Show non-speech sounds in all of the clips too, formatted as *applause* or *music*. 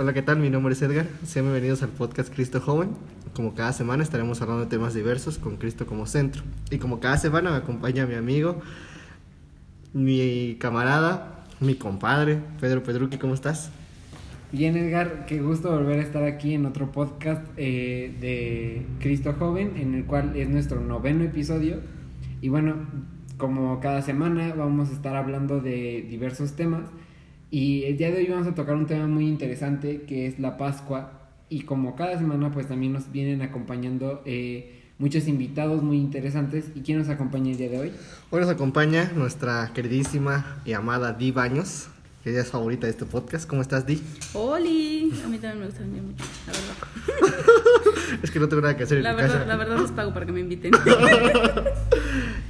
Hola, ¿qué tal? Mi nombre es Edgar. Sean bienvenidos al podcast Cristo Joven. Como cada semana estaremos hablando de temas diversos con Cristo como centro. Y como cada semana me acompaña mi amigo, mi camarada, mi compadre, Pedro Pedruqui. ¿Cómo estás? Bien, Edgar, qué gusto volver a estar aquí en otro podcast eh, de Cristo Joven, en el cual es nuestro noveno episodio. Y bueno, como cada semana vamos a estar hablando de diversos temas. Y el día de hoy vamos a tocar un tema muy interesante que es la Pascua. Y como cada semana pues también nos vienen acompañando eh, muchos invitados muy interesantes. ¿Y quién nos acompaña el día de hoy? Hoy nos acompaña nuestra queridísima y amada Di Baños, que ella es favorita de este podcast. ¿Cómo estás, Di? ¡Holi! A mí también me gusta venir mucho, la verdad. *laughs* es que no tengo nada que hacer en La tu verdad, casa. la verdad les pago para que me inviten. *laughs*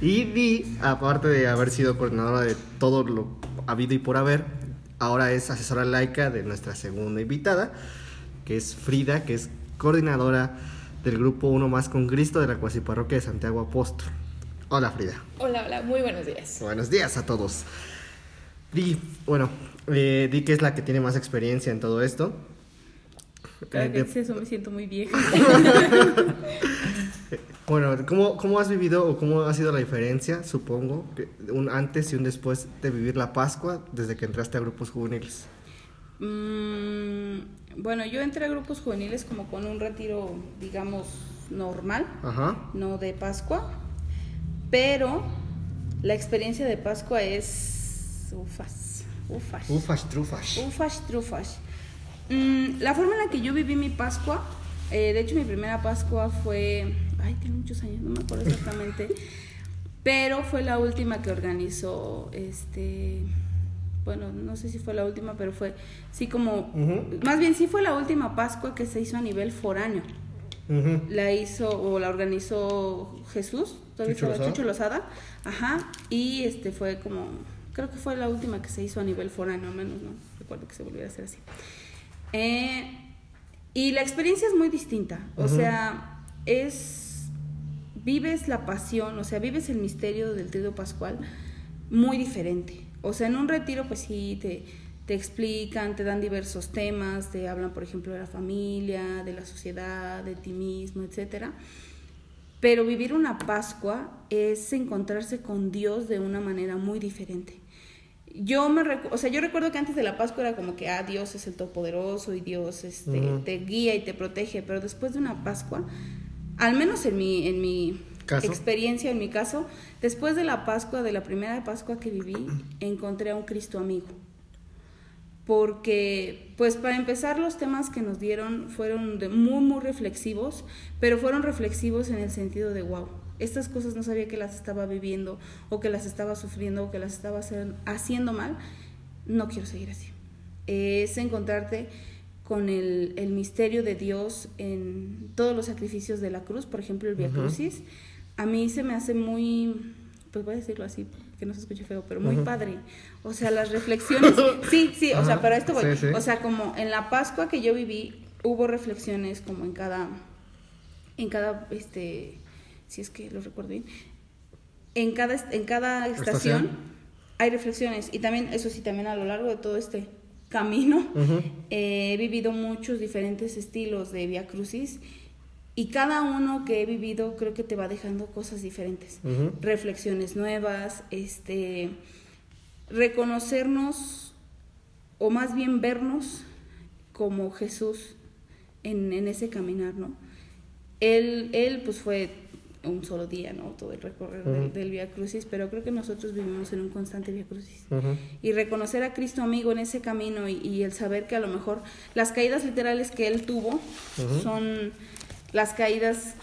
Y Di, aparte de haber sido coordinadora de todo lo habido y por haber, ahora es asesora laica de nuestra segunda invitada, que es Frida, que es coordinadora del grupo Uno Más con Cristo de la Cuasiparroquia de Santiago Apóstol. Hola Frida. Hola, hola, muy buenos días. Buenos días a todos. Di, bueno, eh, Di que es la que tiene más experiencia en todo esto. Eh, que de- eso me siento muy vieja. *laughs* *laughs* Bueno, ¿cómo, ¿cómo has vivido o cómo ha sido la diferencia, supongo, que un antes y un después de vivir la Pascua desde que entraste a grupos juveniles? Mm, bueno, yo entré a grupos juveniles como con un retiro, digamos, normal, Ajá. no de Pascua, pero la experiencia de Pascua es ufas, ufas. Ufas, trufas. Ufas, trufas. Mm, la forma en la que yo viví mi Pascua, eh, de hecho mi primera Pascua fue, ay, tiene muchos años, no me acuerdo exactamente, *laughs* pero fue la última que organizó, este, bueno, no sé si fue la última, pero fue, sí como, más bien sí fue la última Pascua que se hizo a nivel foráneo. La hizo o la organizó Jesús, todavía Chucho estaba Lozada. Chucho Lozada, ajá, y este fue como, creo que fue la última que se hizo a nivel foráneo, al menos no recuerdo que se volviera a hacer así. Eh, y la experiencia es muy distinta, o sea, es, vives la pasión, o sea, vives el misterio del trío pascual muy diferente. O sea, en un retiro, pues sí, te, te explican, te dan diversos temas, te hablan, por ejemplo, de la familia, de la sociedad, de ti mismo, etcétera. Pero vivir una Pascua es encontrarse con Dios de una manera muy diferente. Yo me o sea, yo recuerdo que antes de la Pascua era como que ah, Dios es el todopoderoso y Dios este, te guía y te protege, pero después de una Pascua, al menos en mi, en mi ¿Caso? experiencia, en mi caso, después de la Pascua, de la primera Pascua que viví, *clears throat* encontré a un Cristo amigo. Porque, pues para empezar, los temas que nos dieron fueron de muy, muy reflexivos, pero fueron reflexivos en el sentido de, wow, estas cosas no sabía que las estaba viviendo, o que las estaba sufriendo, o que las estaba haciendo mal, no quiero seguir así. Es encontrarte con el, el misterio de Dios en todos los sacrificios de la cruz, por ejemplo, el Via. Crucis. A mí se me hace muy, pues voy a decirlo así, que no se escuche feo, pero muy padre. O sea, las reflexiones, *laughs* sí, sí, o sea, para esto voy. sí, sí. O sea, como en la Pascua que yo viví, hubo reflexiones como en cada, en cada, este, si es que lo recuerdo bien, en cada, en cada estación, Estación. hay reflexiones. Y también, eso sí, también a lo largo de todo este camino, he vivido muchos diferentes estilos de Via Crucis y cada uno que he vivido creo que te va dejando cosas diferentes, reflexiones nuevas, este reconocernos o más bien vernos como Jesús en, en ese caminar, ¿no? Él, él pues fue un solo día, ¿no? Todo el recorrer del, Ujú. del Via Crucis, pero creo que nosotros vivimos en un constante Via Crucis y reconocer a Cristo amigo en ese camino y, y el saber que a lo mejor las caídas literales que él tuvo son las caídas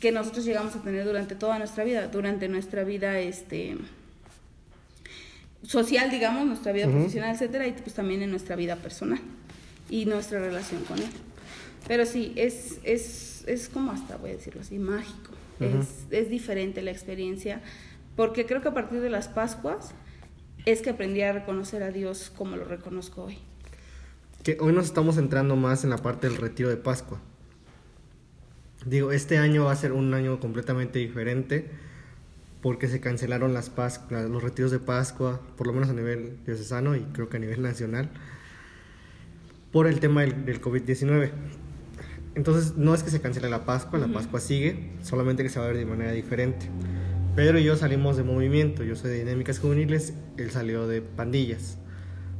que nosotros llegamos a tener durante toda nuestra vida, durante nuestra vida este social, digamos, nuestra vida profesional, etcétera, y pues también en nuestra vida personal y nuestra relación con él. Pero sí, es, es, es como hasta, voy a decirlo así, mágico. Es, es diferente la experiencia, porque creo que a partir de las Pascuas es que aprendí a reconocer a Dios como lo reconozco hoy. Que hoy nos estamos centrando más en la parte del retiro de Pascua. Digo, este año va a ser un año completamente diferente porque se cancelaron las Pas- la- los retiros de Pascua, por lo menos a nivel diocesano y creo que a nivel nacional. por el tema del, del COVID-19. Entonces, no es que se cancele la Pascua, la Pascua sigue, solamente que se va a ver de manera diferente. Pedro y yo salimos de movimiento, yo soy de dinámicas juveniles, él salió de pandillas.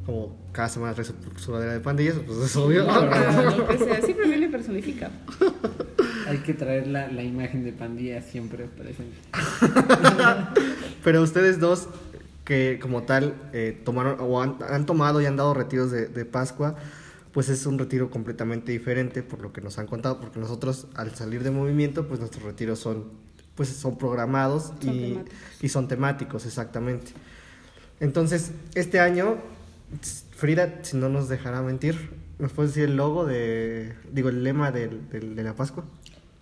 Como cada semana trae su sudadera de pandillas, pues es obvio. Lo que sea, siempre *laughs* viene personificado. Hay que traer la, la imagen de pandilla siempre presente. *laughs* Pero ustedes dos, que como tal eh, tomaron o han, han tomado y han dado retiros de, de Pascua, pues es un retiro completamente diferente por lo que nos han contado, porque nosotros al salir de movimiento, pues nuestros retiros son pues son programados Son y, temáticos. y son temáticos, exactamente. Entonces, este año, Frida, si no nos dejará mentir, ¿nos puedes decir el logo de, digo, el lema del- del- de la Pascua?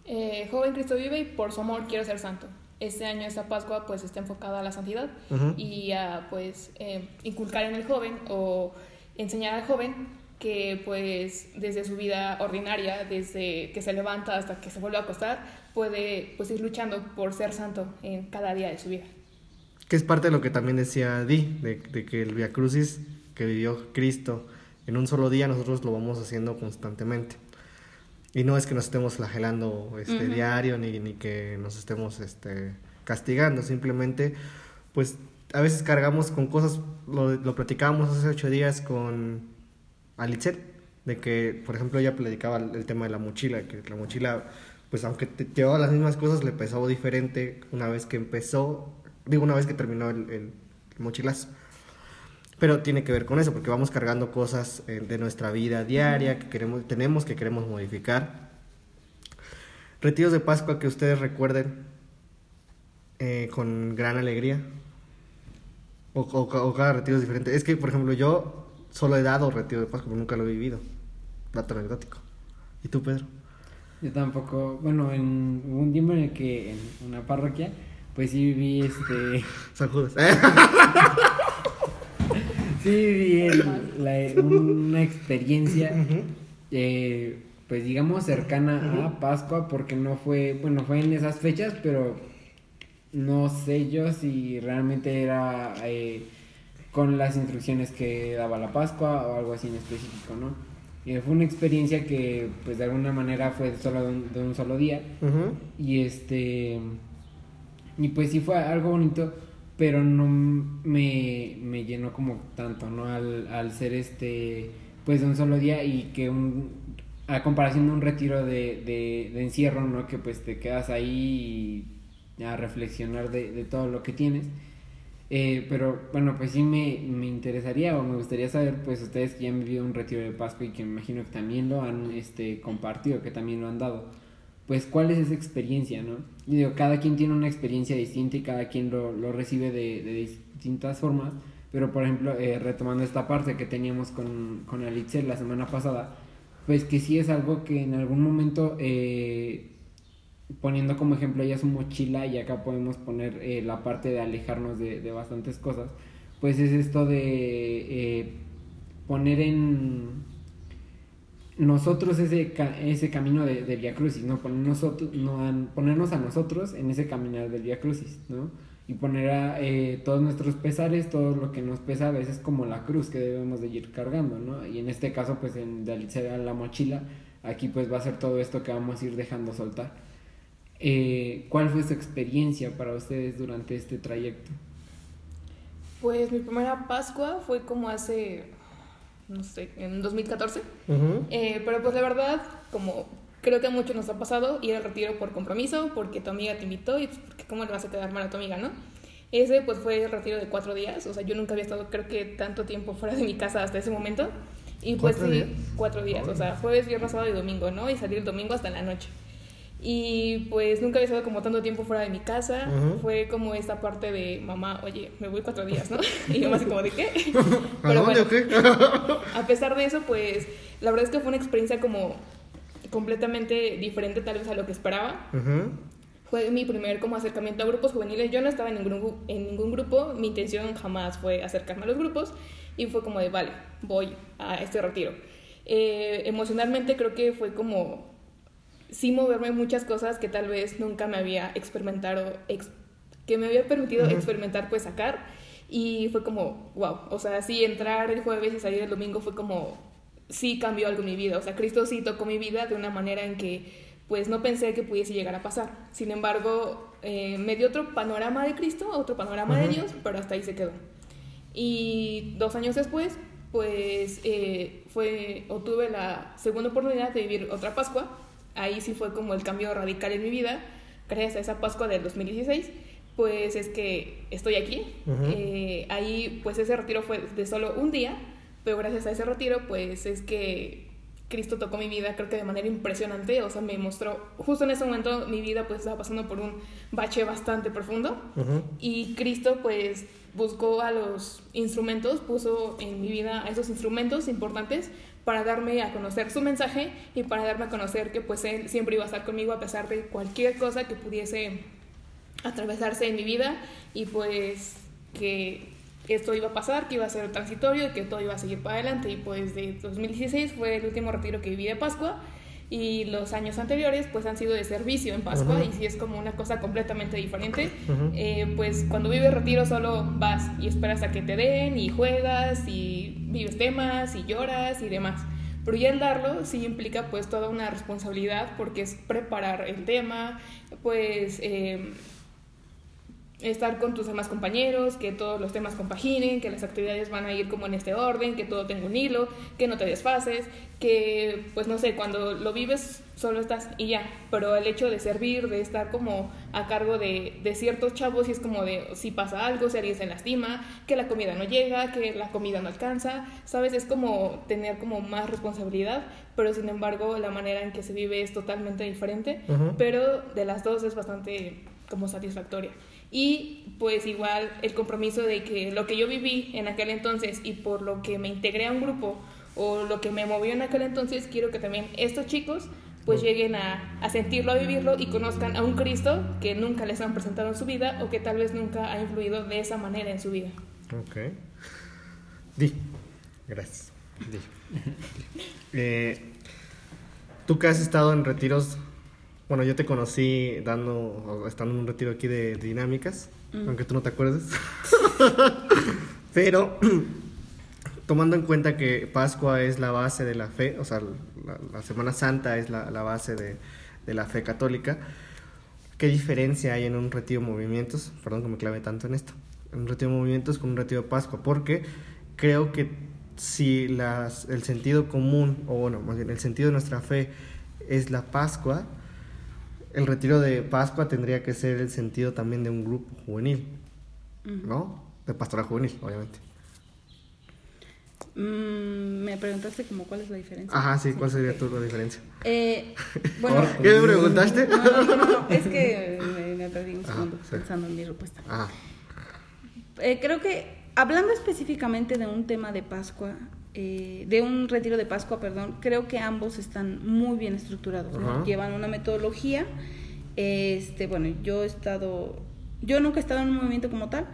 Eh, joven Cristo vive y por su amor quiero ser santo. Este año esta Pascua pues está enfocada a la santidad y a pues eh, inculcar en el joven o enseñar al joven que pues desde su vida ordinaria, desde que se levanta hasta que se vuelve a acostar, puede pues ir luchando por ser santo en cada día de su vida. Que es parte de lo que también decía Di, de, de que el Via Crucis que vivió Cristo en un solo día, nosotros lo vamos haciendo constantemente. Y no es que nos estemos flagelando este, Ujú. diario ni, ni que nos estemos este, castigando, simplemente, pues a veces cargamos con cosas, lo, lo platicábamos hace ocho días con Alitzel, de que, por ejemplo, ella platicaba el, el tema de la mochila, que la mochila, pues aunque te llevaba las mismas cosas, le pesaba diferente una vez que empezó, digo, una vez que terminó el, el mochilazo. Pero tiene que ver con eso, porque vamos cargando cosas eh, de nuestra vida diaria que queremos, tenemos que queremos modificar. Retiros de Pascua que ustedes recuerden eh, con gran alegría. O, o- o cada retiro es diferente. Es que, por ejemplo, yo solo he dado retiro de Pascua, pero nunca lo he vivido. Dato anecdótico. ¿Y tú, Pedro? Yo tampoco, bueno, en, hubo un tiempo en el que en una parroquia, pues sí viví este. *laughs* San Judas. *laughs* Sí viví el- la- una experiencia, eh, pues digamos, cercana a Pascua, porque no fue, bueno, fue en esas fechas, pero no sé yo si realmente era eh, con las instrucciones que daba la Pascua o algo así en específico, ¿no? Eh, fue una experiencia que, pues de alguna manera fue solo de un, de un solo día. Ujú. Y este. Y pues sí fue algo bonito, pero no me, me llenó como tanto, ¿no? Al, al ser este. Pues de un solo día y que un. A comparación de un retiro de, de, de encierro, ¿no? Que pues te quedas ahí y a reflexionar de, de todo lo que tienes. Eh, pero bueno, pues sí me, me interesaría o me gustaría saber, pues ustedes que ya han vivido un retiro de Pascua y que me imagino que también lo han este, compartido, que también lo han dado, pues cuál es esa experiencia, ¿no? Digo, cada quien tiene una experiencia distinta y cada quien lo, lo recibe de, de distintas formas, pero por ejemplo, eh, retomando esta parte que teníamos con, con Alitzel la semana pasada, pues que sí es algo que en algún momento... Eh, poniendo como ejemplo ella su mochila y acá podemos poner eh, la parte de alejarnos de, de bastantes cosas, pues es esto de eh, poner en nosotros ese, ese camino de, de Via Crucis, ¿no? Nosotros, no, ponernos a nosotros en ese caminar del Via Crucis, ¿no? Y poner a, eh, todos nuestros pesares, todo lo que nos pesa a veces como la cruz que debemos de ir cargando, ¿no? Y en este caso, pues en Alicia la mochila, aquí pues va a ser todo esto que vamos a ir dejando soltar. Eh, ¿Cuál fue su experiencia para ustedes durante este trayecto? Pues mi primera Pascua fue como hace, no sé, en 2014. Ujú. Eh, pero pues la verdad, como creo que a muchos nos ha pasado, ir al retiro por compromiso, porque tu amiga te invitó y pues porque cómo le vas a quedar mal a tu amiga, ¿no? Ese pues fue el retiro de cuatro días, o sea, yo nunca había estado creo que tanto tiempo fuera de mi casa hasta ese momento. Y pues ¿Cuatro sí, días? cuatro días, o sea, jueves, viernes, sábado y domingo, ¿no? Y salir el domingo hasta la noche. Y pues nunca había estado como tanto tiempo fuera de mi casa. Fue como esta parte de mamá, oye, me voy cuatro días, ¿no? *laughs* Y yo más así como de qué. *laughs* ¿A dónde o qué? A pesar de eso, pues la verdad es que fue una experiencia como completamente diferente tal vez a lo que esperaba. Fue mi primer como acercamiento a grupos juveniles. Yo no estaba en ningún, en ningún grupo. Mi intención jamás fue acercarme a los grupos. Y fue como de, vale, voy a este retiro. Eh, emocionalmente creo que fue como, sí moverme muchas cosas que tal vez nunca me había experimentado, ex- que me había permitido Ujú. experimentar, pues sacar. Y fue como, wow. O sea, sí, entrar el jueves y salir el domingo fue como sí cambió algo en mi vida. O sea, Cristo sí tocó mi vida de una manera en que pues no pensé que pudiese llegar a pasar. Sin embargo, eh, me dio otro panorama de Cristo, otro panorama de Ujú. Dios, pero hasta ahí se quedó. Y dos años después, pues eh, fue, obtuve la segunda oportunidad de vivir otra Pascua. Ahí sí fue como el cambio radical en mi vida, gracias a esa Pascua del 2016. Pues es que estoy aquí. Eh, ahí, pues ese retiro fue de solo un día, pero gracias a ese retiro, pues es que Cristo tocó mi vida, creo que de manera impresionante. O sea, me mostró, justo en ese momento, mi vida pues estaba pasando por un bache bastante profundo. Y Cristo pues buscó a los instrumentos, puso en mi vida a esos instrumentos importantes para darme a conocer su mensaje y para darme a conocer que pues Él siempre iba a estar conmigo a pesar de cualquier cosa que pudiese atravesarse en mi vida y pues que esto iba a pasar, que iba a ser transitorio y que todo iba a seguir para adelante. Y pues de 2016 fue el último retiro que viví de Pascua y los años anteriores pues han sido de servicio en Pascua y sí es como una cosa completamente diferente. Eh, pues cuando vives retiro solo vas y esperas a que te den y juegas y vives temas y lloras y demás. Pero ya el darlo sí implica pues toda una responsabilidad porque es preparar el tema, pues eh, estar con tus demás compañeros, que todos los temas compaginen, que las actividades van a ir como en este orden, que todo tenga un hilo, que no te desfases, que pues no sé, cuando lo vives solo estás y ya, pero el hecho de servir, de estar como a cargo de, de ciertos chavos y es como de si pasa algo, si alguien se lastima, que la comida no llega, que la comida no alcanza, sabes, es como tener como más responsabilidad, pero sin embargo la manera en que se vive es totalmente diferente, Ujú. pero de las dos es bastante como satisfactoria. Y pues igual el compromiso de que lo que yo viví en aquel entonces y por lo que me integré a un grupo o lo que me movió en aquel entonces, quiero que también estos chicos pues lleguen a, a sentirlo, a vivirlo y conozcan a un Cristo que nunca les han presentado en su vida o que tal vez nunca ha influido de esa manera en su vida. Ok. Di. Gracias. Di. *laughs* Eh, Tú que has estado en retiros, bueno, yo te conocí dando, estando en un retiro aquí de dinámicas, aunque tú no te acuerdes. *laughs* Pero *clears throat* tomando en cuenta que Pascua es la base de la fe, o sea, la, la Semana Santa es la, la base de, de la fe católica, ¿qué diferencia hay en un retiro de movimientos? Perdón que me clave tanto en esto. En un retiro de movimientos con un retiro de Pascua, porque creo que si las, el sentido común, o bueno, más bien el sentido de nuestra fe es la Pascua, el retiro de Pascua tendría que ser el sentido también de un grupo juvenil, ¿no? De pastoral juvenil, obviamente. Mm, me preguntaste como cuál es la diferencia. Ajá, sí, ¿cuál sería tu diferencia? Eh, *laughs* bueno, ¿Qué me preguntaste? *laughs* no, no, no, no, es que me, me perdí un Ajá, segundo sí. pensando en mi respuesta. Ajá. Eh, creo que hablando específicamente de un tema de Pascua, eh, de un retiro de Pascua, perdón, creo que ambos están muy bien estructurados, llevan una metodología. Este, bueno, yo he estado, yo nunca he estado en un movimiento como tal,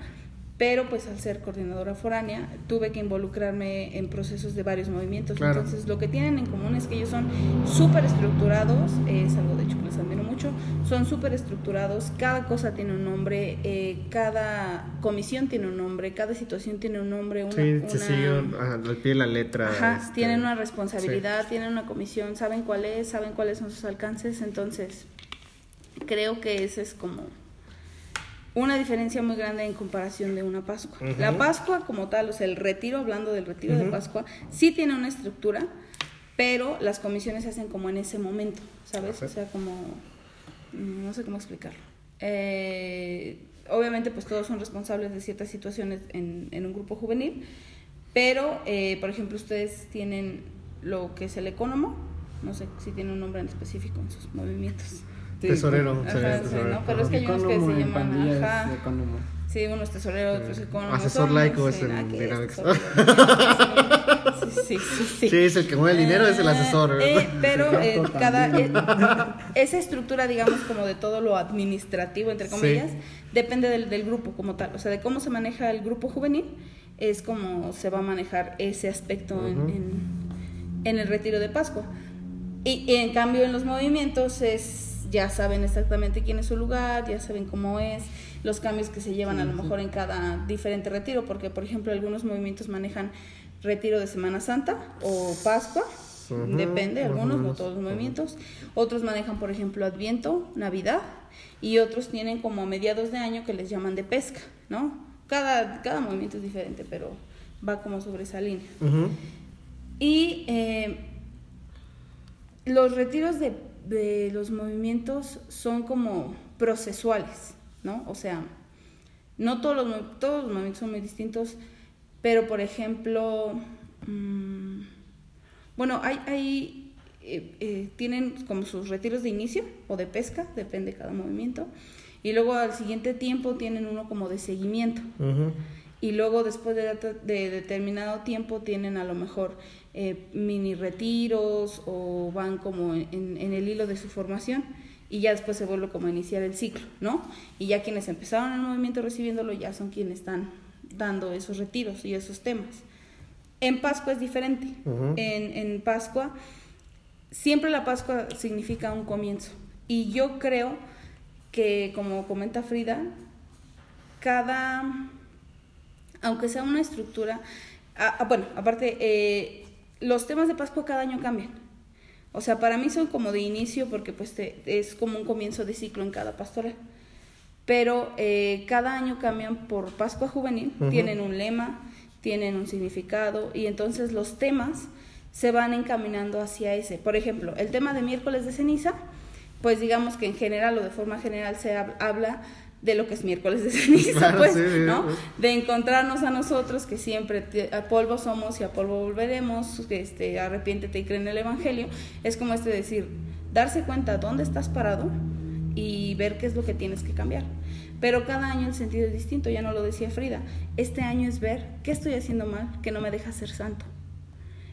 pero pues al ser coordinadora foránea tuve que involucrarme en procesos de varios movimientos. Claro. Entonces lo que tienen en común es que ellos son súper estructurados, es algo de hecho que les admiro mucho, son súper estructurados, cada cosa tiene un nombre, eh, cada comisión tiene un nombre, cada situación tiene un nombre, una... Sí, se una- sigue ajá, al pie de la letra. Ajá, este, tienen una responsabilidad, tienen una comisión, saben cuál es, saben cuáles son sus alcances, entonces creo que esa es como una diferencia muy grande en comparación de una Pascua. La Pascua como tal, o sea, el retiro, hablando del retiro de. Pascua, sí tiene una estructura, pero las comisiones se hacen como en ese momento, ¿sabes? O sea, como, mm, no sé cómo explicarlo. Eh, obviamente, pues todos son responsables de ciertas situaciones en, en un grupo juvenil, pero, eh, por ejemplo, ustedes tienen lo que es el economo, no sé si tiene un nombre en específico en sus movimientos. Tesorero. Ajá, sería sí. Pero es que hay unos que se llaman, pandillas, ajá. economo. Sí, uno es tesorero, otro es economo. Asesor laico es es Dynamics. Sí, sí, sí, sí. Sí, es el que mueve el dinero, es el asesor. Eh, pero eh, cada eh, esa estructura, digamos, como de todo lo administrativo, entre Sí. comillas, depende del, del grupo como tal. O sea, de cómo se maneja el grupo juvenil, es como se va a manejar ese aspecto en, en, en el retiro de Pascua. Y, y en cambio en los movimientos es ya saben exactamente quién es su lugar, ya saben cómo es, los cambios que se llevan a lo mejor en cada diferente retiro, porque por ejemplo algunos movimientos manejan retiro de Semana Santa o Pascua. Depende, algunos, no todos los movimientos. Otros manejan, por ejemplo, Adviento, Navidad. Y otros tienen como mediados de año que les llaman de pesca, ¿no? Cada, cada movimiento es diferente, pero va como sobre esa línea. Y eh, los retiros de, de los movimientos son como procesuales, ¿no? O sea, no todos los, todos los movimientos son muy distintos, pero por ejemplo, mm, bueno, hay, hay eh, eh, tienen como sus retiros de inicio o de pesca, depende de cada movimiento, y luego al siguiente tiempo tienen uno como de seguimiento y luego después de, de determinado tiempo tienen a lo mejor eh, mini retiros o van como en, en el hilo de su formación y ya después se vuelve como a iniciar el ciclo, ¿no? Y ya quienes empezaron el movimiento recibiéndolo ya son quienes están dando esos retiros y esos temas. En Pascua es diferente. En, en Pascua, siempre la Pascua significa un comienzo. Y yo creo que, como comenta Frida, cada aunque sea una estructura, ah, ah, bueno, aparte, eh, los temas de Pascua cada año cambian. O sea, para mí son como de inicio porque pues te- es como un comienzo de ciclo en cada pastoral. Pero eh, cada año cambian por Pascua Juvenil, tienen un lema, tienen un significado y entonces los temas se van encaminando hacia ese. Por ejemplo, el tema de miércoles de ceniza, pues digamos que en general o de forma general se hab- habla de lo que es miércoles de ceniza, Claro, *laughs* pues, sí, ¿no? sí. de encontrarnos a nosotros que siempre te- a polvo somos y a polvo volveremos, que, este, arrepiéntete y cree en el Evangelio, es como este decir, darse cuenta dónde estás parado y ver qué es lo que tienes que cambiar. Pero cada año el sentido es distinto, ya no lo decía Frida, este año es ver qué estoy haciendo mal que no me deja ser santo.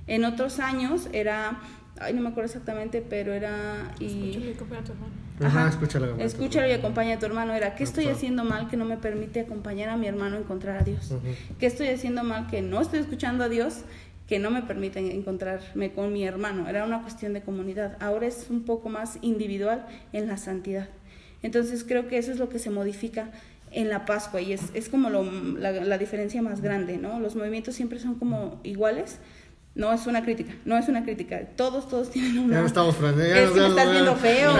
En otros años era, ay no me acuerdo exactamente, pero era... Y, tu hermano. Ajá, escúchalo. Escúchalo y acompaña a tu hermano. Era, ¿qué estoy Exacto. haciendo mal que no me permite acompañar a mi hermano a encontrar a Dios? ¿Qué estoy haciendo mal que no estoy escuchando a Dios que no me permite encontrarme con mi hermano? Era una cuestión de comunidad. Ahora es un poco más individual en la santidad. Entonces creo que eso es lo que se modifica en la Pascua y es, es como lo- la, la diferencia más grande, ¿no? Los movimientos siempre son como iguales. No es una crítica, no es una crítica. Todos, todos tienen una... Ya me estamos. Es que me estás viendo feo.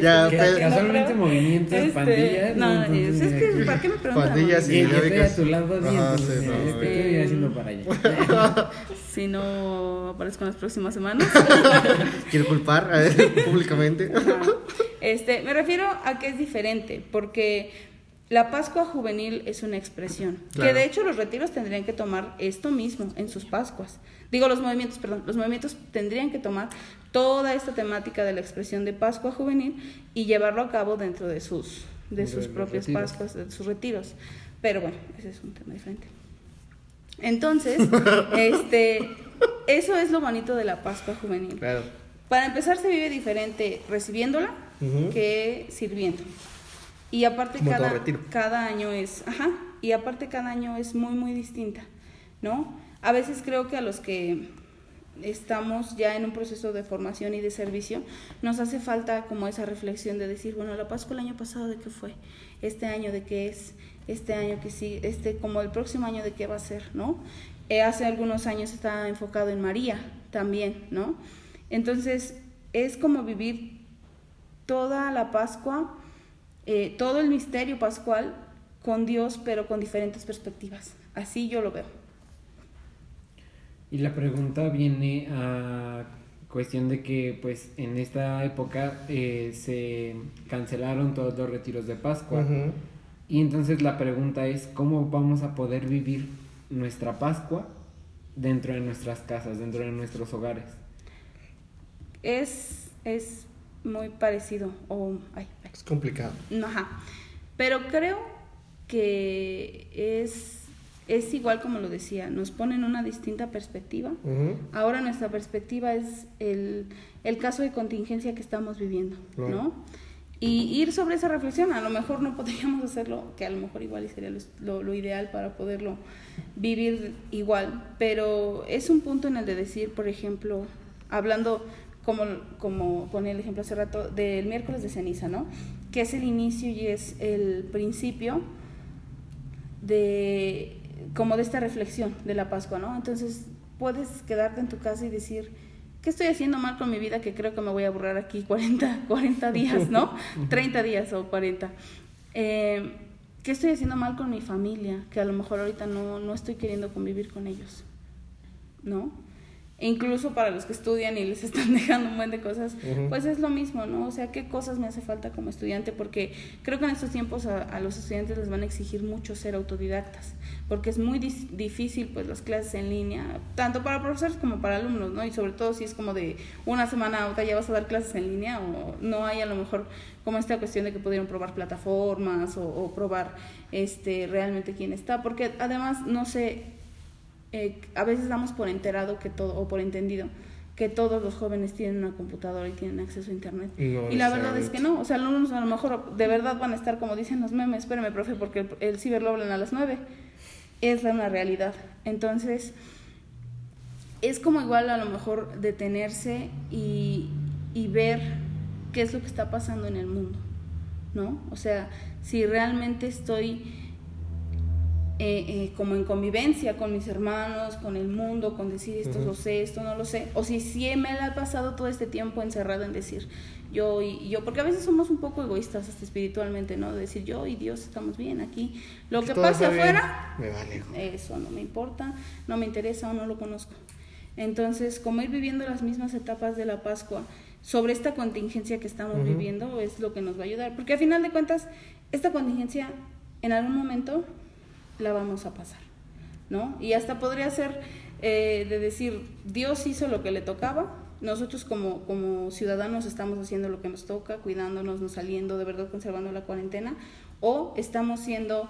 Ya, *laughs* casualmente movimientos, Este, pandillas. No, es que, ¿para qué me preguntan? Pandillas Y estoy dinámicas. a tu lado, no, mira, este- ¿qué estoy haciendo para allá? *laughs* Si no aparezco en las próximas semanas. *laughs* Quiero culpar públicamente. Este, me refiero a que es diferente, porque la Pascua juvenil es una expresión. Claro. Que de hecho los retiros tendrían que tomar esto mismo en sus Pascuas. Digo los movimientos, perdón, los movimientos tendrían que tomar toda esta temática de la expresión de Pascua juvenil y llevarlo a cabo dentro de sus, de De sus propias retiros. Pascuas, de sus retiros. Pero bueno, ese es un tema diferente. Entonces, *laughs* este, eso es lo bonito de la Pascua juvenil. Claro. Para empezar se vive diferente recibiéndola que sirviendo. Y aparte Como cada año es, ajá, y aparte cada año es muy muy distinta, ¿no? A veces creo que a los que estamos ya en un proceso de formación y de servicio, nos hace falta como esa reflexión de decir, bueno, la Pascua el año pasado de qué fue, este año de qué es, este año que sí, este como el próximo año de qué va a ser, ¿no? Eh, hace algunos años estaba enfocado en María también, ¿no? Entonces, es como vivir toda la Pascua, eh, todo el misterio pascual con Dios, pero con diferentes perspectivas. Así yo lo veo. Y la pregunta viene a cuestión de que pues en esta época eh, se cancelaron todos los retiros de Pascua. Ujú. Y entonces la pregunta es, ¿cómo vamos a poder vivir nuestra Pascua dentro de nuestras casas, dentro de nuestros hogares? Es, es muy parecido, o, ay, ay, Es complicado. no, ajá. Pero creo que es, es igual como lo decía, nos ponen una distinta perspectiva. Ujú. Ahora nuestra perspectiva es el, el caso de contingencia que estamos viviendo, Claro. ¿no? Y ir sobre esa reflexión, a lo mejor no podríamos *laughs* hacerlo, que a lo mejor igual sería lo, lo- lo ideal para poderlo vivir igual, pero es un punto en el de decir, por ejemplo, hablando como, como ponía el ejemplo hace rato, del miércoles de ceniza, ¿no? Que es el inicio y es el principio de, como de esta reflexión de la Pascua, ¿no? Entonces puedes quedarte en tu casa y decir, ¿qué estoy haciendo mal con mi vida que creo que me voy a borrar aquí 40, 40 días, ¿no? *laughs* 30 días o 40. Eh, ¿Qué estoy haciendo mal con mi familia? Que a lo mejor ahorita no, no estoy queriendo convivir con ellos, ¿no? E incluso para los que estudian y les *laughs* están dejando un buen de cosas, pues es lo mismo, ¿no? O sea, ¿qué cosas me hace falta como estudiante? Porque creo que en estos tiempos a, a los estudiantes les van a exigir mucho ser autodidactas, porque es muy difícil pues las clases en línea, tanto para profesores como para alumnos, ¿no? Y sobre todo si es como de una semana a otra ya vas a dar clases en línea o no hay a lo mejor como esta cuestión de que pudieron probar plataformas o, o probar este realmente quién está, porque además, no sé, eh, a veces damos por enterado que todo, o por entendido, que todos los jóvenes tienen una computadora y tienen acceso a internet. y la verdad es que no, o sea, alumnos a lo mejor de verdad van a estar como dicen los memes, espérame, profe, porque el, el ciber lo hablan a las nueve. Es una realidad. Entonces, es como igual a lo mejor detenerse y, y ver qué es lo que está pasando en el mundo, ¿no? O sea, si realmente estoy eh, eh, como en convivencia con mis hermanos, con el mundo, con decir esto lo sé, esto no lo sé, o si sí me la ha pasado todo este tiempo encerrado en decir yo y yo, porque a veces somos un poco egoístas hasta espiritualmente, ¿no? De decir yo y Dios estamos bien aquí, lo que, pase afuera, me vale. eso no me importa, no me interesa o no lo conozco. Entonces, como ir viviendo las mismas etapas de la Pascua sobre esta contingencia que estamos viviendo es lo que nos va a ayudar, porque a final de cuentas, esta contingencia en algún momento la vamos a pasar, ¿no? Y hasta podría ser eh, de decir, Dios hizo lo que le tocaba, nosotros como, como ciudadanos estamos haciendo lo que nos toca, cuidándonos, no saliendo, de verdad conservando la cuarentena, o estamos siendo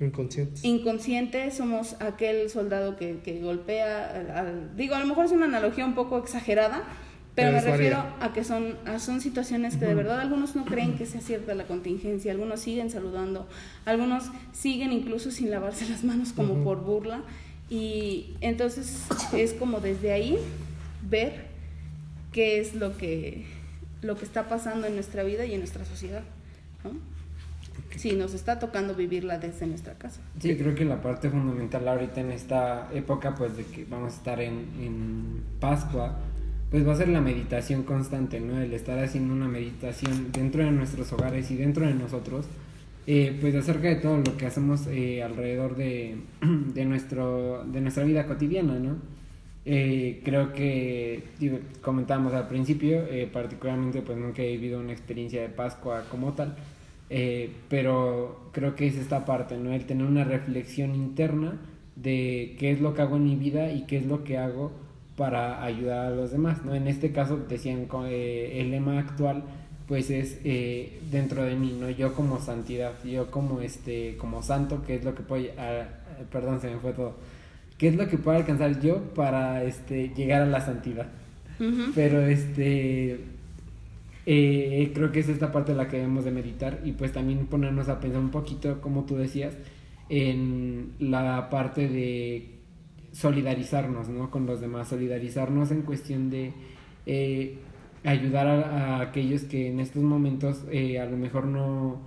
inconscientes. Inconscientes, somos aquel soldado que, que golpea, digo, a lo mejor es una analogía un poco exagerada, pero, me refiero a que son, son situaciones que de verdad algunos no creen que sea cierta la contingencia, algunos siguen saludando, algunos siguen incluso sin lavarse las manos como por burla. Y entonces es como desde ahí ver qué es lo que, lo que está pasando en nuestra vida y en nuestra sociedad. ¿no? Sí, nos está tocando vivirla desde nuestra casa. Sí, creo que la parte fundamental ahorita en esta época, pues de que vamos a estar en, en Pascua, pues va a ser la meditación constante, ¿no? El estar haciendo una meditación dentro de nuestros hogares y dentro de nosotros, eh, pues acerca de todo lo que hacemos eh, alrededor de, *clears throat* de, nuestro, de nuestra vida cotidiana, ¿no? Eh, creo que, digo, comentábamos al principio, particularmente pues nunca he vivido una experiencia de Pascua como tal, pero creo que es esta parte, ¿no? El tener una reflexión interna de qué es lo que hago en mi vida y qué es lo que hago para ayudar a los demás, ¿no? En este caso decían eh, el lema actual pues es eh, dentro de mí, ¿no? Yo como santidad, yo como este como santo, que es lo que puedo ah, perdón, se me fue todo. ¿Qué es lo que puedo alcanzar yo para este llegar a la santidad? Pero este eh, creo que es esta parte de la que debemos de meditar y pues también ponernos a pensar un poquito, como tú decías, en la parte de solidarizarnos ¿no? con los demás, solidarizarnos en cuestión de eh, ayudar a, aquellos que en estos momentos eh, a lo mejor no,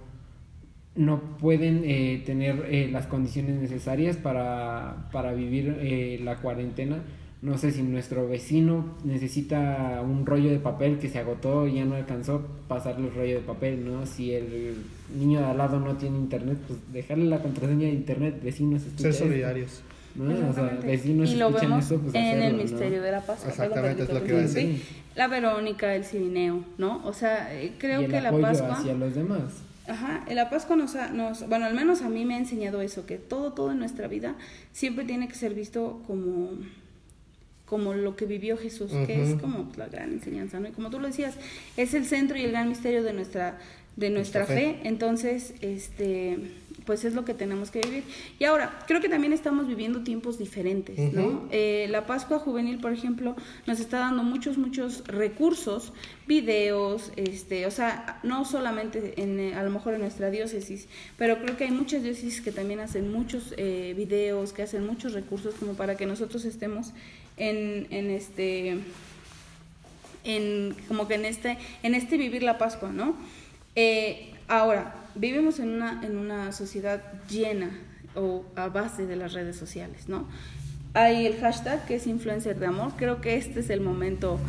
no pueden eh, tener las condiciones necesarias para, para vivir la cuarentena. No sé si nuestro vecino necesita un rollo de papel que se agotó y ya no alcanzó pasarle el rollo de papel, ¿no? Si el niño de al lado no tiene internet, pues dejarle la contraseña de internet, vecinos. Ser solidarios y lo vemos pues, en el misterio de la Pascua. Exactamente, es lo que iba a decir. La Verónica, el Cirineo, ¿no? O sea, eh, creo que la Pascua... hacia los demás. Ajá, la Pascua nos, nos, bueno, al menos a mí me ha enseñado eso, que todo, todo en nuestra vida siempre tiene que ser visto como como lo que vivió Jesús, que es como la gran enseñanza, ¿no? Y como tú lo decías, es el centro y el gran misterio de nuestra de nuestra, fe. Entonces, este pues es lo que tenemos que vivir. Y ahora, creo que también estamos viviendo tiempos diferentes, ¿no? Eh, la Pascua Juvenil, por ejemplo, nos está dando muchos, muchos recursos, videos, este, o sea, no solamente en, eh, a lo mejor en nuestra diócesis, pero creo que hay muchas diócesis que también hacen muchos eh, videos, que hacen muchos recursos como para que nosotros estemos en, en este en como que en este en este vivir la Pascua, ¿no? ahora, vivimos en una, en una sociedad llena, o a base de las redes sociales, ¿no? Hay el hashtag que es influencer de amor. Creo que este es el momento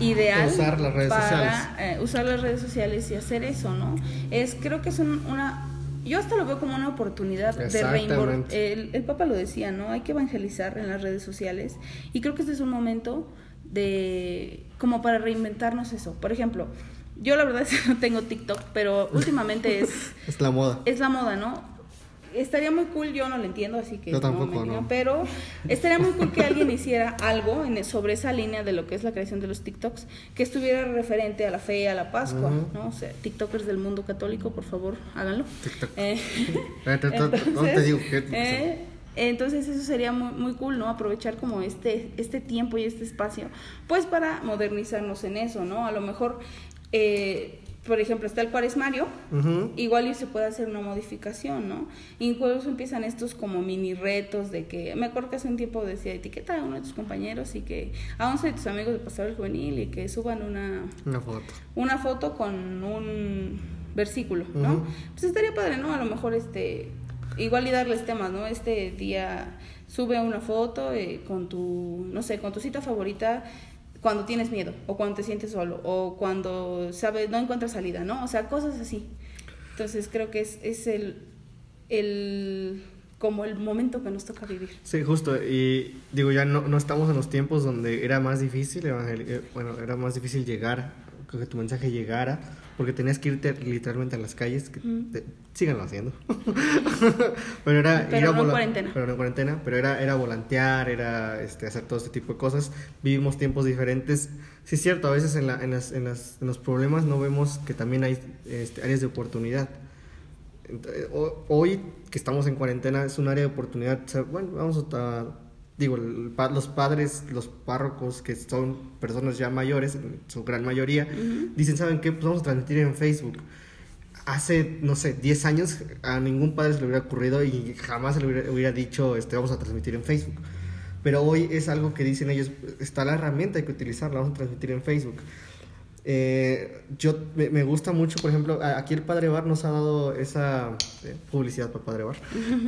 ideal Usar las redes para sociales. eh, usar las redes sociales y hacer eso, ¿no? Es creo que es un- una yo hasta lo veo como una oportunidad de reinvor- el, el Papa lo decía, ¿no? Hay que evangelizar en las redes sociales y creo que este es un momento de como para reinventarnos eso. Por ejemplo, yo la verdad es *laughs* que no tengo TikTok, pero últimamente *laughs* es Es la moda. es la moda, ¿no? Estaría muy cool, yo no lo entiendo, así que Yo no tampoco, no. pero estaría muy cool que alguien *laughs* hiciera algo en- sobre esa línea de lo que es la creación de los TikToks, que estuviera referente a la fe, a la Pascua. ¿no? O sea, TikTokers del mundo católico, por favor, háganlo. TikTok. Eh, Eh, No te digo eh, entonces eso sería muy, muy cool, ¿no? Aprovechar como este, este tiempo y este espacio, pues para modernizarnos en eso, ¿no? A lo mejor, eh, por ejemplo, está el cuaresmario, igual y se puede hacer una modificación, ¿no? Incluso empiezan estos como mini retos de que, me acuerdo que hace un tiempo decía, etiqueta a uno de tus compañeros y que a 11 de tus amigos de Pastoral Juvenil y que suban una, Una foto. una foto con un versículo, ¿no? Pues estaría padre, ¿no? A lo mejor este, igual y darles temas, ¿no? Este día sube una foto eh, con tu, no sé, con tu cita favorita cuando tienes miedo o cuando te sientes solo o cuando sabes no encuentras salida, ¿no? O sea, cosas así. Entonces creo que es, es el, el como el momento que nos toca vivir. Sí, justo. Y digo, ya no, no estamos en los tiempos donde era más difícil, eh, bueno, era más difícil llegar, que tu mensaje llegara, porque tenías que irte literalmente a las calles, que te- síganlo haciendo. *laughs* pero era Pero no en vola- cuarentena. Pero no en cuarentena, pero era, era volantear, era este, hacer todo este tipo de cosas. Vivimos tiempos diferentes. Sí es cierto, a veces en, la- en, las- en las- en los problemas no vemos que también hay este, áreas de oportunidad. Eh, ho- Hoy que estamos en cuarentena es un área de oportunidad. o sea, bueno, vamos a, digo, el los padres, los párrocos que son personas ya mayores, en su gran mayoría, dicen, ¿saben qué? Pues vamos a transmitir en Facebook. Hace, no sé, 10 años a ningún padre se le hubiera ocurrido y jamás se le hubiera, hubiera dicho, este, vamos a transmitir en Facebook. Pero hoy es algo que dicen ellos, está la herramienta, hay que utilizarla, vamos a transmitir en Facebook. Eh, yo me, me gusta mucho, por ejemplo, aquí el Padre Bar nos ha dado esa eh, publicidad para Padre Bar,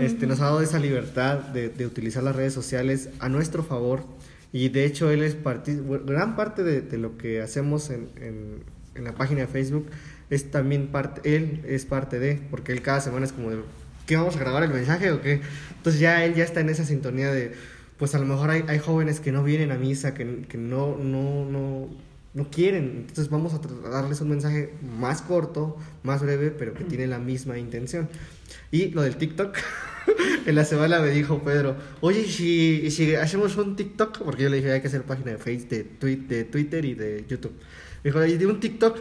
este, nos ha dado esa libertad de, de utilizar las redes sociales a nuestro favor. Y de hecho él es bueno, gran parte de, de lo que hacemos en, en- en la página de Facebook es también parte, él es parte de, porque él cada semana es como de, ¿qué vamos a grabar el mensaje o qué? Entonces ya él ya está en esa sintonía de, pues a lo mejor hay, hay jóvenes que no vienen a misa, que, que no, no, no, no quieren. Entonces vamos a darles un mensaje más corto, más breve, pero que tiene la misma intención. Y lo del TikTok, *laughs* en la semana me dijo Pedro, oye, ¿y si, si hacemos un TikTok, porque yo le dije, hay que hacer página de Facebook, de, de Twitter y de YouTube. Me dijo, ¿y de un TikTok?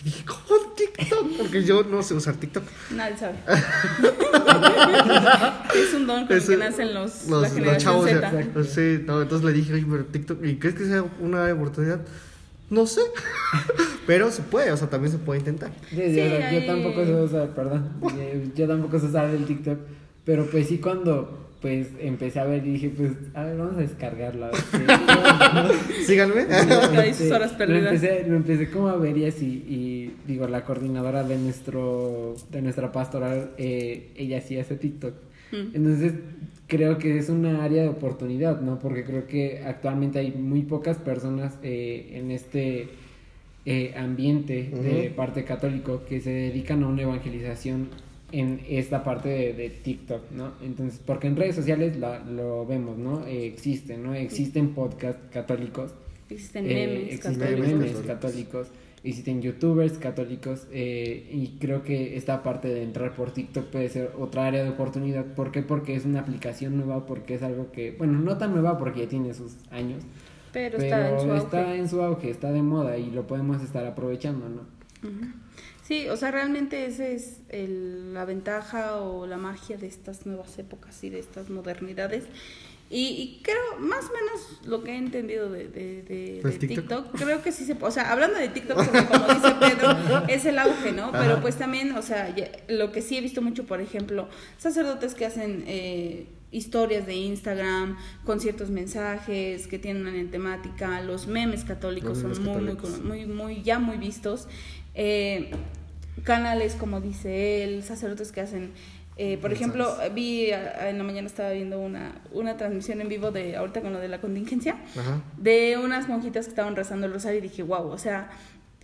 Y dije, ¿cómo TikTok? Porque yo no sé usar TikTok. Nadie sabe. *laughs* es un don con el que nacen los, los, la los chavos. Z. sí, no, entonces le dije, oye, pero TikTok, ¿y crees que sea una oportunidad? No sé, *laughs* pero se puede, o sea, también se puede intentar. Sí, Sí, yo, tampoco sé usar, perdón, yo tampoco sé usar el TikTok, pero pues sí cuando pues empecé a ver y dije pues a ver vamos a descargarla. a ver qué- *laughs* Síganme. Busca ahí sus Sí, horas Lo perdidas. empecé, lo empecé como a ver y así, y digo, la coordinadora de nuestro, de nuestra pastoral, eh, ella sí hace TikTok. Mm. Entonces, creo que es una área de oportunidad, ¿no? Porque creo que actualmente hay muy pocas personas eh, en este eh, ambiente de parte católico que se dedican a una evangelización en esta parte de, de TikTok, ¿no? Entonces, porque en redes sociales la- lo vemos, ¿no? Eh, existen, ¿no? Existen podcasts católicos. Existen eh, memes existen católicos. memes católicos. católicos, existen youtubers católicos eh, y creo que esta parte de entrar por TikTok puede ser otra área de oportunidad. ¿Por qué? Porque es una aplicación nueva, porque es algo que, bueno, no tan nueva porque ya tiene sus años, Pero, pero está en su auge. está en su auge, está de moda y lo podemos estar aprovechando, ¿no? Sí, o sea, realmente esa es el- la ventaja o la magia de estas nuevas épocas y de estas modernidades. Y, y creo, más o menos lo que he entendido de, de, de- ¿Pues de TikTok? TikTok, creo que sí se O sea, hablando de TikTok, porque como dice Pedro, *laughs* es el auge, ¿no? Pero pues también, o sea, lo que sí he visto mucho, por ejemplo, sacerdotes que hacen eh, historias de Instagram con ciertos mensajes que tienen una temática, los memes católicos Los memes son muy, muy, católicos. muy, muy, ya muy vistos. Eh, canales, como dice él, sacerdotes que hacen Eh, por ejemplo, vi a- en la mañana estaba viendo una, una transmisión en vivo de ahorita con lo de la contingencia Ajá. de unas monjitas que estaban rezando el rosario y dije, wow, o sea,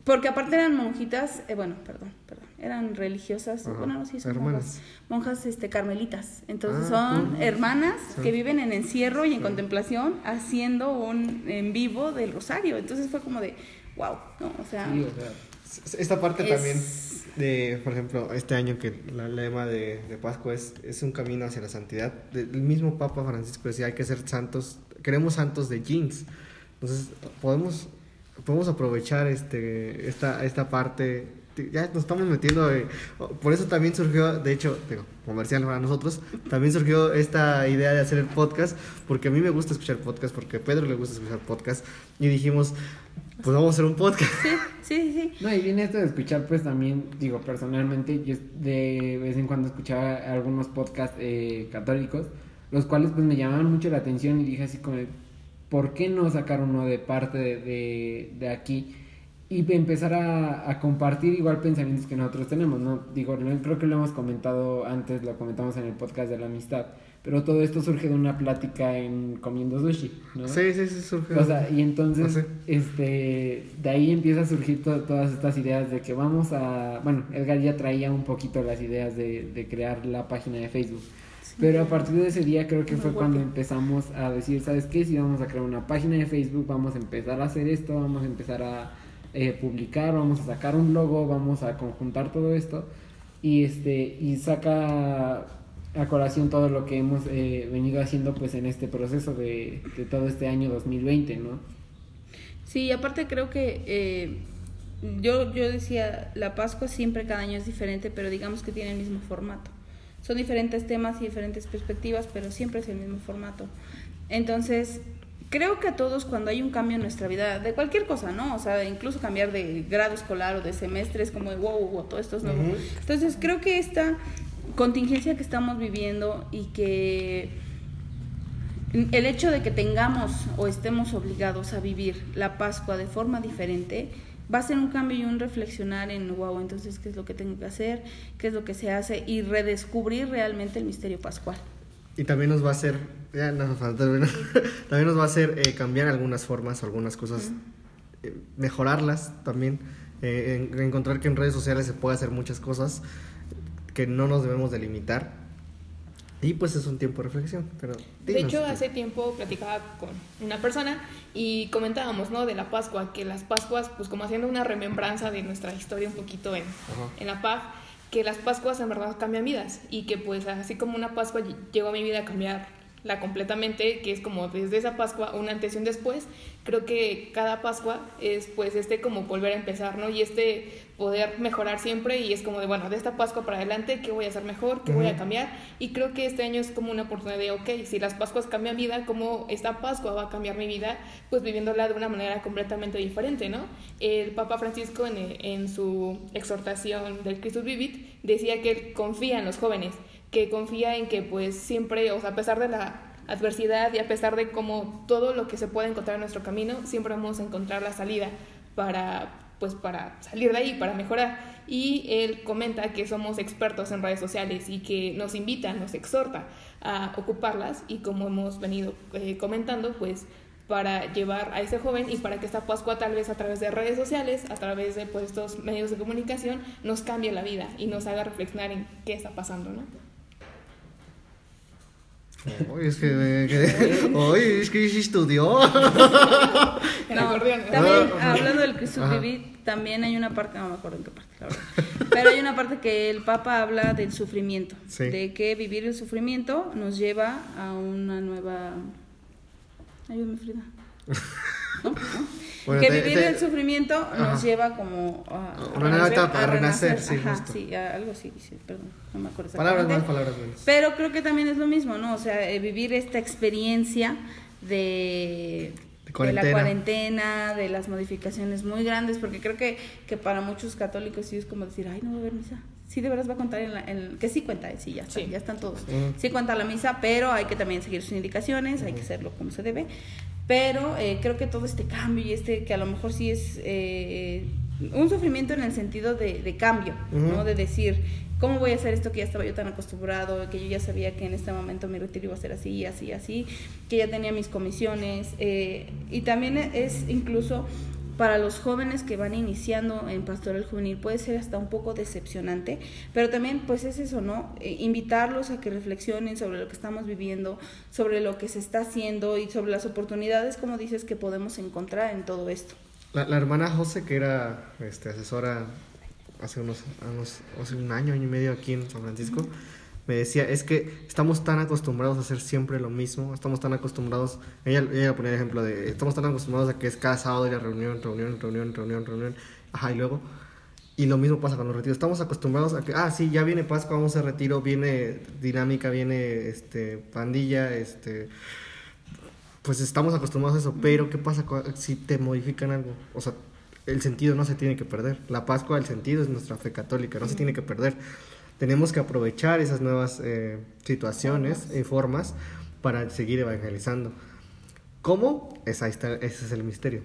porque aparte eran monjitas, eh, bueno, perdón, perdón, eran religiosas, Ajá, bueno, no, sí, son hermanas. monjas, monjas este, carmelitas. Entonces Ah, son hermanas Sí. que viven en encierro y en contemplación haciendo un en vivo del rosario. Entonces fue como de, wow, ¿no? O sea, Sí, o sea, Esta parte Es- también de, por ejemplo, este año que la lema de, de Pascua es, es un camino hacia la santidad. El mismo Papa Francisco decía, hay que ser santos, queremos santos de jeans. Entonces, podemos, podemos aprovechar este, esta, esta parte. Ya nos estamos metiendo, eh, por eso también surgió, de hecho, digo, comercial para nosotros, también surgió esta idea de hacer el podcast, porque a mí me gusta escuchar podcast, porque a Pedro le gusta escuchar podcast, y dijimos, pues vamos a hacer un podcast. sí, sí, sí. No, y viene esto de escuchar, pues también, digo, personalmente, yo de vez en cuando escuchaba algunos podcasts eh, católicos, los cuales pues me llamaban mucho la atención y dije así como, ¿por qué no sacar uno de parte de, de, de aquí? Y empezar a, a compartir igual pensamientos que nosotros tenemos, ¿no? Digo, creo que lo hemos comentado antes, lo comentamos en el podcast de la amistad, pero todo esto surge de una plática en comiendo sushi, ¿no? Sí, sí, sí, surgió. O sea, y entonces, este, de ahí empieza a surgir to- todas estas ideas de que vamos a, bueno, Edgar ya traía un poquito las ideas de, de crear la página de Facebook. Pero a partir de ese día creo que Muy fue guapo. cuando empezamos a decir, ¿sabes qué? Si vamos a crear una página de Facebook, vamos a empezar a hacer esto, vamos a empezar a eh, publicar, vamos a sacar un logo, vamos a conjuntar todo esto y este y saca a colación todo lo que hemos eh, venido haciendo pues en este proceso de, de todo este año 2020, ¿no? Sí, aparte creo que eh, yo, yo decía, la Pascua siempre cada año es diferente, pero digamos que tiene el mismo formato. Son diferentes temas y diferentes perspectivas, pero siempre es el mismo formato. Entonces, creo que a todos cuando hay un cambio en nuestra vida, de cualquier cosa, ¿no? O sea, incluso cambiar de grado escolar o de semestre es como, de, wow, wow, todo esto es nuevo. Entonces, creo que esta contingencia que estamos viviendo y que el hecho de que tengamos o estemos obligados a vivir la Pascua de forma diferente va a ser un cambio y un reflexionar en, wow, entonces, ¿qué es lo que tengo que hacer? ¿Qué es lo que se hace? Y redescubrir realmente el misterio pascual. Y también nos va a hacer, ya no terminar. *laughs* también nos va a hacer eh, cambiar algunas formas, algunas cosas, eh, mejorarlas también, eh, en- encontrar que en redes sociales se puede hacer muchas cosas que no nos debemos de limitar. Y pues es un tiempo de reflexión. Pero De hecho, tú. hace tiempo platicaba con una persona y comentábamos, ¿no? De la Pascua, que las Pascuas, pues como haciendo una remembranza de nuestra historia un poquito en, Ajá. en la paz, que las Pascuas en verdad cambian vidas y que pues así como una Pascua ll- llegó a mi vida a cambiarla completamente, que es como desde esa Pascua un antes y un después, creo que cada Pascua es pues este como volver a empezar, ¿no? Y este poder mejorar siempre y es como de, bueno, de esta Pascua para adelante, ¿qué voy a hacer mejor? ¿Qué voy a cambiar? Y creo que este año es como una oportunidad de, ok, si las Pascuas cambian vida, ¿cómo esta Pascua va a cambiar mi vida? Pues viviéndola de una manera completamente diferente, ¿no? El Papa Francisco en, en su exhortación del Christus Vivit decía que él confía en los jóvenes, que confía en que pues siempre, o sea, a pesar de la adversidad y a pesar de como todo lo que se puede encontrar en nuestro camino, siempre vamos a encontrar la salida para pues para salir de ahí, para mejorar. Y él comenta que somos expertos en redes sociales y que nos invita, nos exhorta a ocuparlas y como hemos venido eh, comentando, pues para llevar a ese joven y para que esta Pascua tal vez a través de redes sociales, a través de pues, estos medios de comunicación, nos cambie la vida y nos haga reflexionar en qué está pasando, ¿no? Oye, es que, que- oye, *laughs* es que sí estudió. *laughs* En No, acordeón. también Ah. hablando del Cristo también hay una parte, no me acuerdo en qué parte, la verdad. Pero hay una parte que el Papa habla del sufrimiento, Sí. de que vivir el sufrimiento nos lleva a una nueva. Ayúdame, Frida. *laughs* ¿No? ¿No? Bueno, que te- vivir te- el sufrimiento nos lleva como a, Una nueva etapa, a renacer, sí, Ajá, justo. sí, algo así, sí, perdón, no me acuerdo palabras más, palabras menos. Pero creo que también es lo mismo, ¿no? O sea, eh, vivir esta experiencia de, De de cuarentena. la cuarentena, de las modificaciones muy grandes, porque creo que, que para muchos católicos sí es como decir, ay, no va a haber misa. Sí, de veras va a contar en la... en- que sí cuenta, eh, sí, ya, está, Sí. ya están todos. Sí cuenta la misa, pero hay que también seguir sus indicaciones, hay que hacerlo como se debe. Pero eh, creo que todo este cambio y este que a lo mejor sí es eh, un sufrimiento en el sentido de, de cambio, ¿no? De decir, ¿cómo voy a hacer esto que ya estaba yo tan acostumbrado, que yo ya sabía que en este momento mi retiro iba a ser así, así, así, que ya tenía mis comisiones? eh, y también es incluso para los jóvenes que van iniciando en pastoral juvenil puede ser hasta un poco decepcionante, pero también pues es eso, ¿no? Eh, invitarlos a que reflexionen sobre lo que estamos viviendo, sobre lo que se está haciendo y sobre las oportunidades, como dices, que podemos encontrar en todo esto. La, la hermana José, que era este, asesora hace unos, unos- hace un año, año y medio aquí en San Francisco, me decía, es que estamos tan acostumbrados a hacer siempre lo mismo, estamos tan acostumbrados, ella, ella ponía el ejemplo de, estamos tan acostumbrados a que es cada sábado ir a reunión, reunión, reunión, reunión, reunión, ajá, y luego, y lo mismo pasa con los retiros, estamos acostumbrados a que, ah, sí, ya viene Pascua, vamos a retiro, viene dinámica, viene este, pandilla, este pues estamos acostumbrados a eso, pero ¿qué pasa si te modifican algo? O sea, el sentido no se tiene que perder. La Pascua, el sentido es nuestra fe católica, no se tiene que perder. Tenemos que aprovechar esas nuevas eh, situaciones y formas para seguir evangelizando. ¿Cómo? Es, ahí está, ese es el misterio.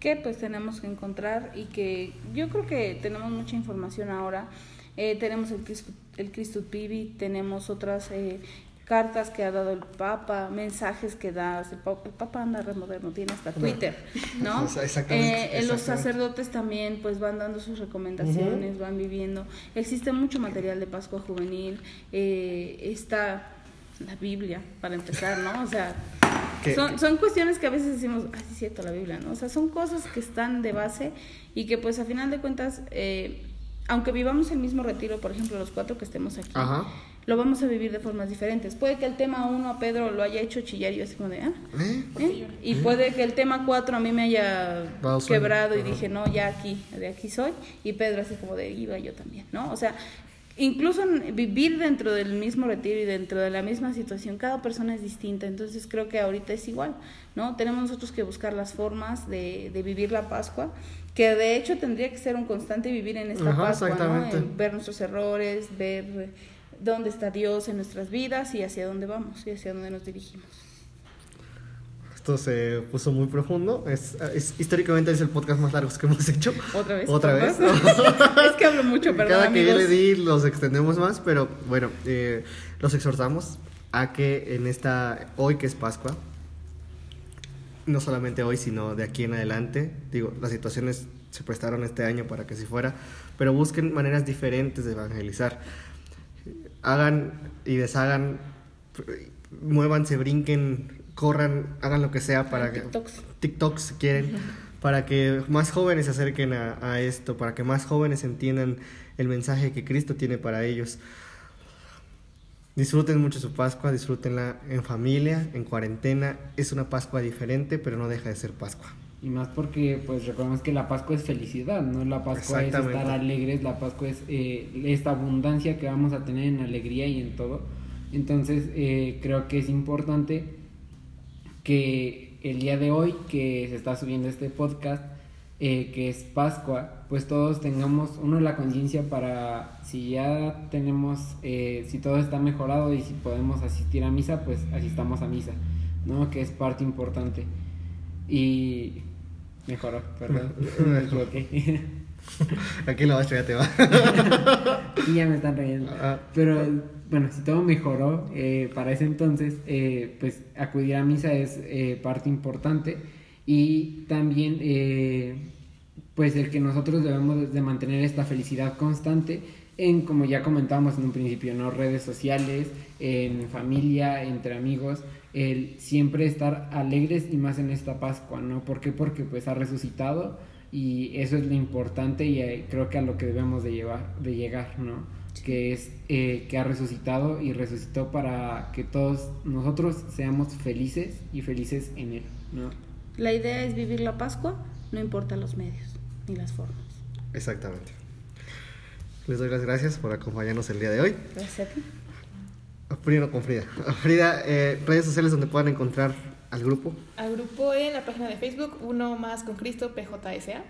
que pues tenemos que encontrar y que yo creo que tenemos mucha información ahora. Eh, tenemos el Cristo, el Cristo Pibi, tenemos otras eh, cartas que ha dado el Papa, mensajes que da. El Papa, el Papa anda re moderno, tiene hasta Twitter, ¿no? *laughs* Exa- exactamente, Eh, eh, los sacerdotes también pues van dando sus recomendaciones, van viviendo. Existe mucho material de Pascua Juvenil, eh, está la Biblia, para empezar, ¿no? O sea, *laughs* son, son cuestiones que a veces decimos, ah, sí cierto, la Biblia, ¿no? O sea, son cosas que están de base y que pues a final de cuentas, eh, aunque vivamos el mismo retiro, por ejemplo, los cuatro que estemos aquí, Ajá. Lo vamos a vivir de formas diferentes. Puede que el tema uno a Pedro lo haya hecho chillar y yo así como de, ah, ¿Eh? ¿eh? Y puede que el tema 4 a mí me haya quebrado y dije, no, ya aquí, de aquí soy. Y Pedro así como de, iba yo también, ¿no? O sea, incluso vivir dentro del mismo retiro y dentro de la misma situación, cada persona es distinta. Entonces creo que ahorita es igual, ¿no? Tenemos nosotros que buscar las formas de, de vivir la Pascua, que de hecho tendría que ser un constante vivir en esta Ajá, Pascua, ¿no? exactamente. En ver nuestros errores, ver dónde está Dios en nuestras vidas y hacia dónde vamos y hacia dónde nos dirigimos. Esto se puso muy profundo. Es, es- históricamente es el podcast más largo que hemos hecho. ¿Otra vez? Otra vez. ¿Perdón? *laughs* es que hablo mucho, perdón, Cada que yo amigos. le di los extendemos más, pero bueno, eh, los exhortamos a que en esta, hoy que es Pascua, no solamente hoy, sino de aquí en adelante, digo, las situaciones se prestaron este año para que así fuera, pero busquen maneras diferentes de evangelizar. Hagan y deshagan, muévanse, brinquen, corran, hagan lo que sea para que... TikToks. TikToks si quieren, *laughs* para que más jóvenes se acerquen a, a esto, para que más jóvenes entiendan el mensaje que Cristo tiene para ellos. Disfruten mucho su Pascua, disfrútenla en familia, en cuarentena. Es una Pascua diferente, pero no deja de ser Pascua. Y más porque, pues, recordemos que la Pascua es felicidad, ¿no? La Pascua es estar alegres, la Pascua es eh, esta abundancia que vamos a tener en alegría y en todo. Entonces, eh, creo que es importante que el día de hoy, que se está subiendo este podcast, eh, que es Pascua, pues todos tengamos, uno, la conciencia para, si ya tenemos, eh, si todo está mejorado y si podemos asistir a misa, pues asistamos a misa, ¿no? Que es parte importante. Y *laughs* mejoró, equivoqué. *laughs* Aquí la maestra ya te va. *laughs* y ya me están riendo. Ah. Pero bueno, si todo mejoró eh, para ese entonces, eh, pues acudir a misa es eh, parte importante. Y también, eh, pues el que nosotros debemos de mantener esta felicidad constante en, como ya comentábamos en un principio, ¿no? Redes sociales, en familia, entre amigos, el siempre estar alegres y más en esta Pascua, ¿no? ¿Por qué? Porque pues ha resucitado y eso es lo importante y eh, creo que a lo que debemos de, llevar, de llegar, ¿no? Que es eh, que ha resucitado y resucitó para que todos nosotros seamos felices y felices en Él, ¿no? La idea es vivir la Pascua, no importa los medios ni las formas. Exactamente. Les doy las gracias por acompañarnos el día de hoy. Gracias a ti. Primero con Frida. Frida, eh, redes sociales donde puedan encontrar al grupo. Al grupo en la página de Facebook, uno más con Cristo, PJSA.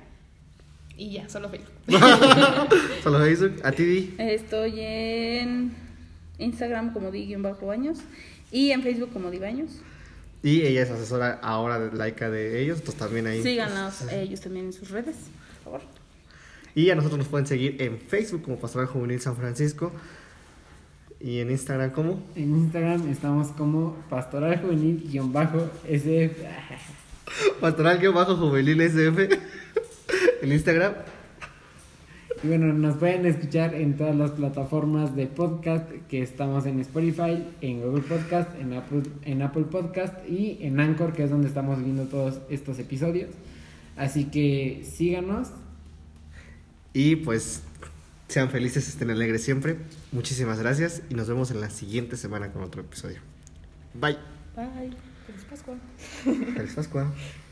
Y ya, solo Facebook. *laughs* Solo Facebook. A ti, Di. Estoy en Instagram como di-baños y en Facebook como dibaños. Y ella es asesora ahora de laica de ellos, entonces también ahí. Síganlos ellos también en sus redes, por favor. Y a nosotros nos pueden seguir en Facebook como Pastoral Juvenil San Francisco. Y en Instagram como En Instagram estamos como pastoral juvenil-sf. Pastoral-Juvenil SF. En Instagram. Y bueno, nos pueden escuchar en todas las plataformas de podcast que estamos en Spotify, en Google Podcast, en Apple, en Apple Podcast y en Anchor, que es donde estamos viendo todos estos episodios. Así que síganos. Y pues sean felices, estén alegres siempre. Muchísimas gracias y nos vemos en la siguiente semana con otro episodio. Bye. Bye. Feliz Pascua. Feliz Pascua. *laughs*